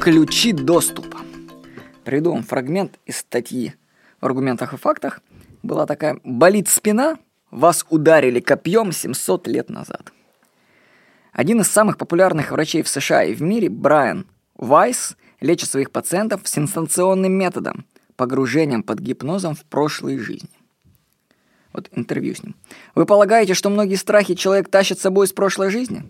Ключи доступа. Приведу вам фрагмент из статьи в аргументах и фактах. Была такая «Болит спина? Вас ударили копьем 700 лет назад». Один из самых популярных врачей в США и в мире, Брайан Вайс, лечит своих пациентов сенсационным методом – погружением под гипнозом в прошлые жизни. Вот интервью с ним. Вы полагаете, что многие страхи человек тащит с собой из прошлой жизни?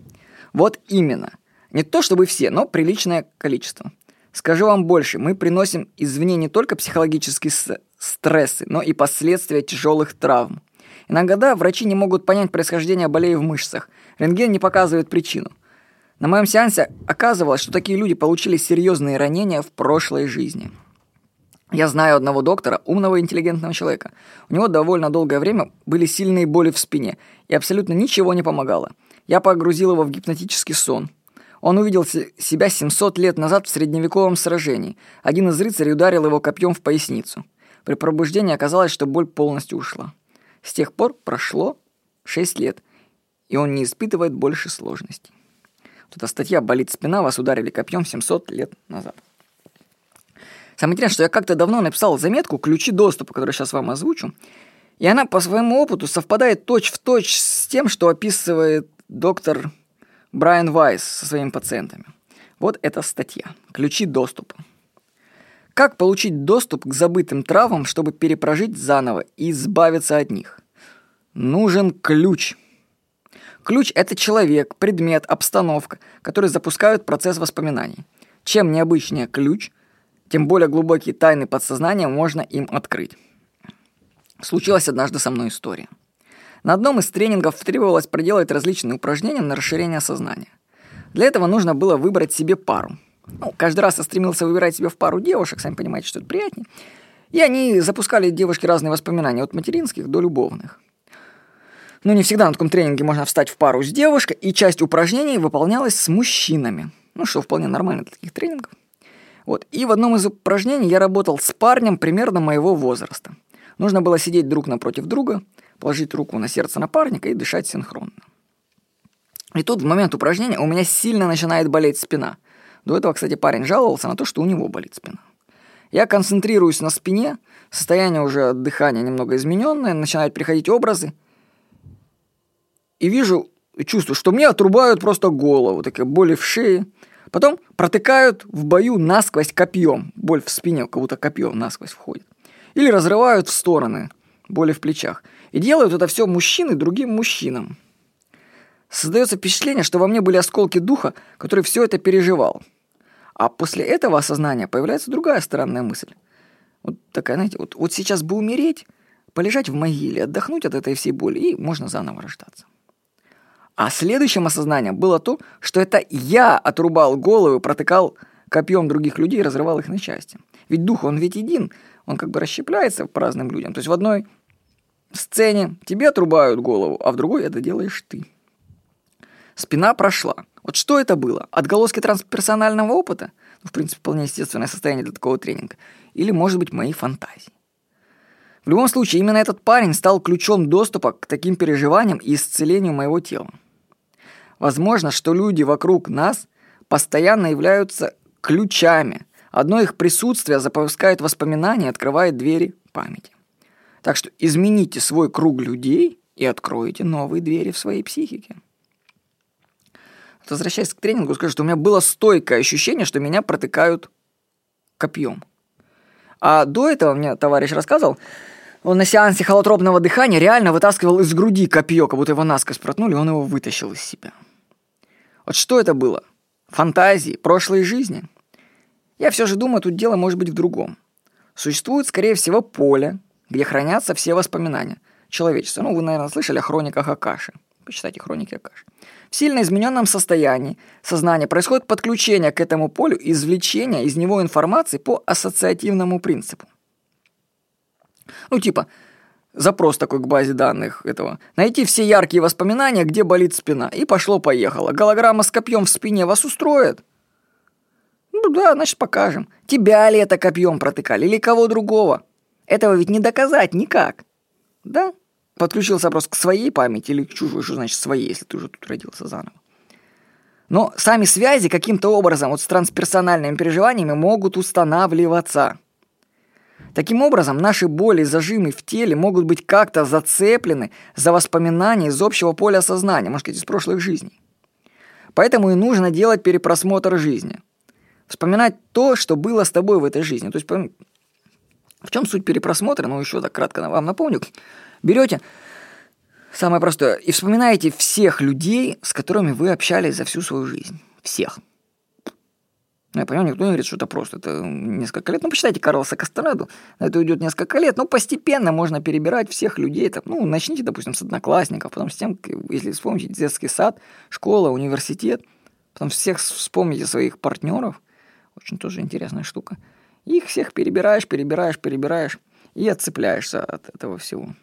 Вот именно. Не то чтобы все, но приличное количество. Скажу вам больше, мы приносим извне не только психологические стрессы, но и последствия тяжелых травм. Иногда врачи не могут понять происхождение болей в мышцах. Рентген не показывает причину. На моем сеансе оказывалось, что такие люди получили серьезные ранения в прошлой жизни. Я знаю одного доктора, умного и интеллигентного человека. У него довольно долгое время были сильные боли в спине, и абсолютно ничего не помогало. Я погрузил его в гипнотический сон – он увидел себя 700 лет назад в средневековом сражении. Один из рыцарей ударил его копьем в поясницу. При пробуждении оказалось, что боль полностью ушла. С тех пор прошло 6 лет, и он не испытывает больше сложностей. Вот эта статья «Болит спина, вас ударили копьем 700 лет назад». Самое интересное, что я как-то давно написал заметку «Ключи доступа», которую сейчас вам озвучу, и она по своему опыту совпадает точь-в-точь точь с тем, что описывает доктор Брайан Вайс со своими пациентами. Вот эта статья. Ключи доступа. Как получить доступ к забытым травмам, чтобы перепрожить заново и избавиться от них? Нужен ключ. Ключ – это человек, предмет, обстановка, которые запускают процесс воспоминаний. Чем необычнее ключ, тем более глубокие тайны подсознания можно им открыть. Случилась однажды со мной история – на одном из тренингов требовалось проделать различные упражнения на расширение сознания. Для этого нужно было выбрать себе пару. Ну, каждый раз я стремился выбирать себе в пару девушек, сами понимаете, что это приятнее. И они запускали девушки разные воспоминания, от материнских до любовных. Но не всегда на таком тренинге можно встать в пару с девушкой, и часть упражнений выполнялась с мужчинами. Ну, что вполне нормально для таких тренингов. Вот. И в одном из упражнений я работал с парнем примерно моего возраста. Нужно было сидеть друг напротив друга, положить руку на сердце напарника и дышать синхронно. И тут в момент упражнения у меня сильно начинает болеть спина. До этого, кстати, парень жаловался на то, что у него болит спина. Я концентрируюсь на спине, состояние уже дыхания немного измененное, начинают приходить образы. И вижу, чувствую, что мне отрубают просто голову, такая боли в шее. Потом протыкают в бою насквозь копьем. Боль в спине, как будто копье насквозь входит. Или разрывают в стороны, боли в плечах. И делают это все мужчины другим мужчинам. Создается впечатление, что во мне были осколки духа, который все это переживал. А после этого осознания появляется другая странная мысль. Вот такая, знаете, вот, вот сейчас бы умереть, полежать в могиле, отдохнуть от этой всей боли, и можно заново рождаться. А следующим осознанием было то, что это я отрубал головы, протыкал копьем других людей и разрывал их на части. Ведь дух, он ведь един, он как бы расщепляется по разным людям. То есть в одной сцене тебе отрубают голову, а в другой это делаешь ты. Спина прошла. Вот что это было? Отголоски трансперсонального опыта? Ну, в принципе, вполне естественное состояние для такого тренинга. Или, может быть, мои фантазии. В любом случае, именно этот парень стал ключом доступа к таким переживаниям и исцелению моего тела. Возможно, что люди вокруг нас постоянно являются ключами. Одно их присутствие запускает воспоминания и открывает двери памяти. Так что измените свой круг людей и откроете новые двери в своей психике. Возвращаясь к тренингу, скажу, что у меня было стойкое ощущение, что меня протыкают копьем. А до этого мне товарищ рассказывал, он на сеансе холотропного дыхания реально вытаскивал из груди копье, как будто его насквозь протнули, и он его вытащил из себя. Вот что это было? Фантазии, прошлой жизни? Я все же думаю, тут дело может быть в другом. Существует, скорее всего, поле, где хранятся все воспоминания человечества. Ну, вы, наверное, слышали о хрониках Акаши. Почитайте хроники Акаши. В сильно измененном состоянии сознания происходит подключение к этому полю и извлечение из него информации по ассоциативному принципу. Ну, типа, запрос такой к базе данных этого. Найти все яркие воспоминания, где болит спина. И пошло-поехало. Голограмма с копьем в спине вас устроит? Ну да, значит покажем. Тебя ли это копьем протыкали или кого другого? Этого ведь не доказать никак. Да? Подключился вопрос к своей памяти или к чужой, что значит своей, если ты уже тут родился заново. Но сами связи каким-то образом вот с трансперсональными переживаниями могут устанавливаться. Таким образом, наши боли, зажимы в теле могут быть как-то зацеплены за воспоминания из общего поля сознания, может быть, из прошлых жизней. Поэтому и нужно делать перепросмотр жизни. Вспоминать то, что было с тобой в этой жизни. То есть, в чем суть перепросмотра? Ну, еще так кратко вам напомню. Берете Самое простое. И вспоминаете всех людей, с которыми вы общались за всю свою жизнь. Всех. Ну, я понимаю, никто не говорит, что это просто. Это несколько лет. Ну, почитайте Карлоса Кастанеду. На это уйдет несколько лет. Но постепенно можно перебирать всех людей. Там, ну, начните, допустим, с одноклассников, потом с тем, если вспомните детский сад, школа, университет, потом всех вспомните своих партнеров. Очень тоже интересная штука. Их всех перебираешь, перебираешь, перебираешь и отцепляешься от этого всего.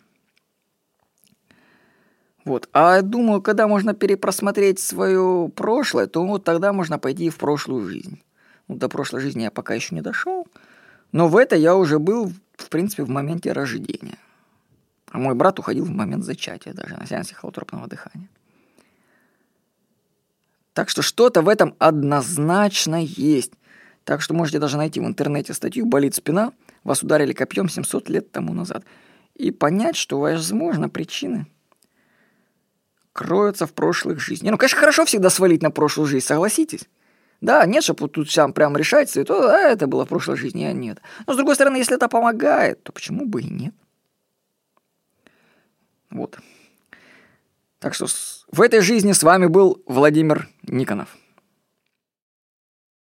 Вот. А думаю, когда можно перепросмотреть свое прошлое, то вот тогда можно пойти в прошлую жизнь. Ну, до прошлой жизни я пока еще не дошел, но в это я уже был, в принципе, в моменте рождения. А мой брат уходил в момент зачатия даже на сеансе холотропного дыхания. Так что что-то в этом однозначно есть. Так что можете даже найти в интернете статью «Болит спина, вас ударили копьем 700 лет тому назад» и понять, что, возможно, причины – кроются в прошлых жизнях. Ну, конечно, хорошо всегда свалить на прошлую жизнь, согласитесь. Да, нет, чтобы тут сам прям решать, то а, это было в прошлой жизни, а нет. Но, с другой стороны, если это помогает, то почему бы и нет? Вот. Так что в этой жизни с вами был Владимир Никонов.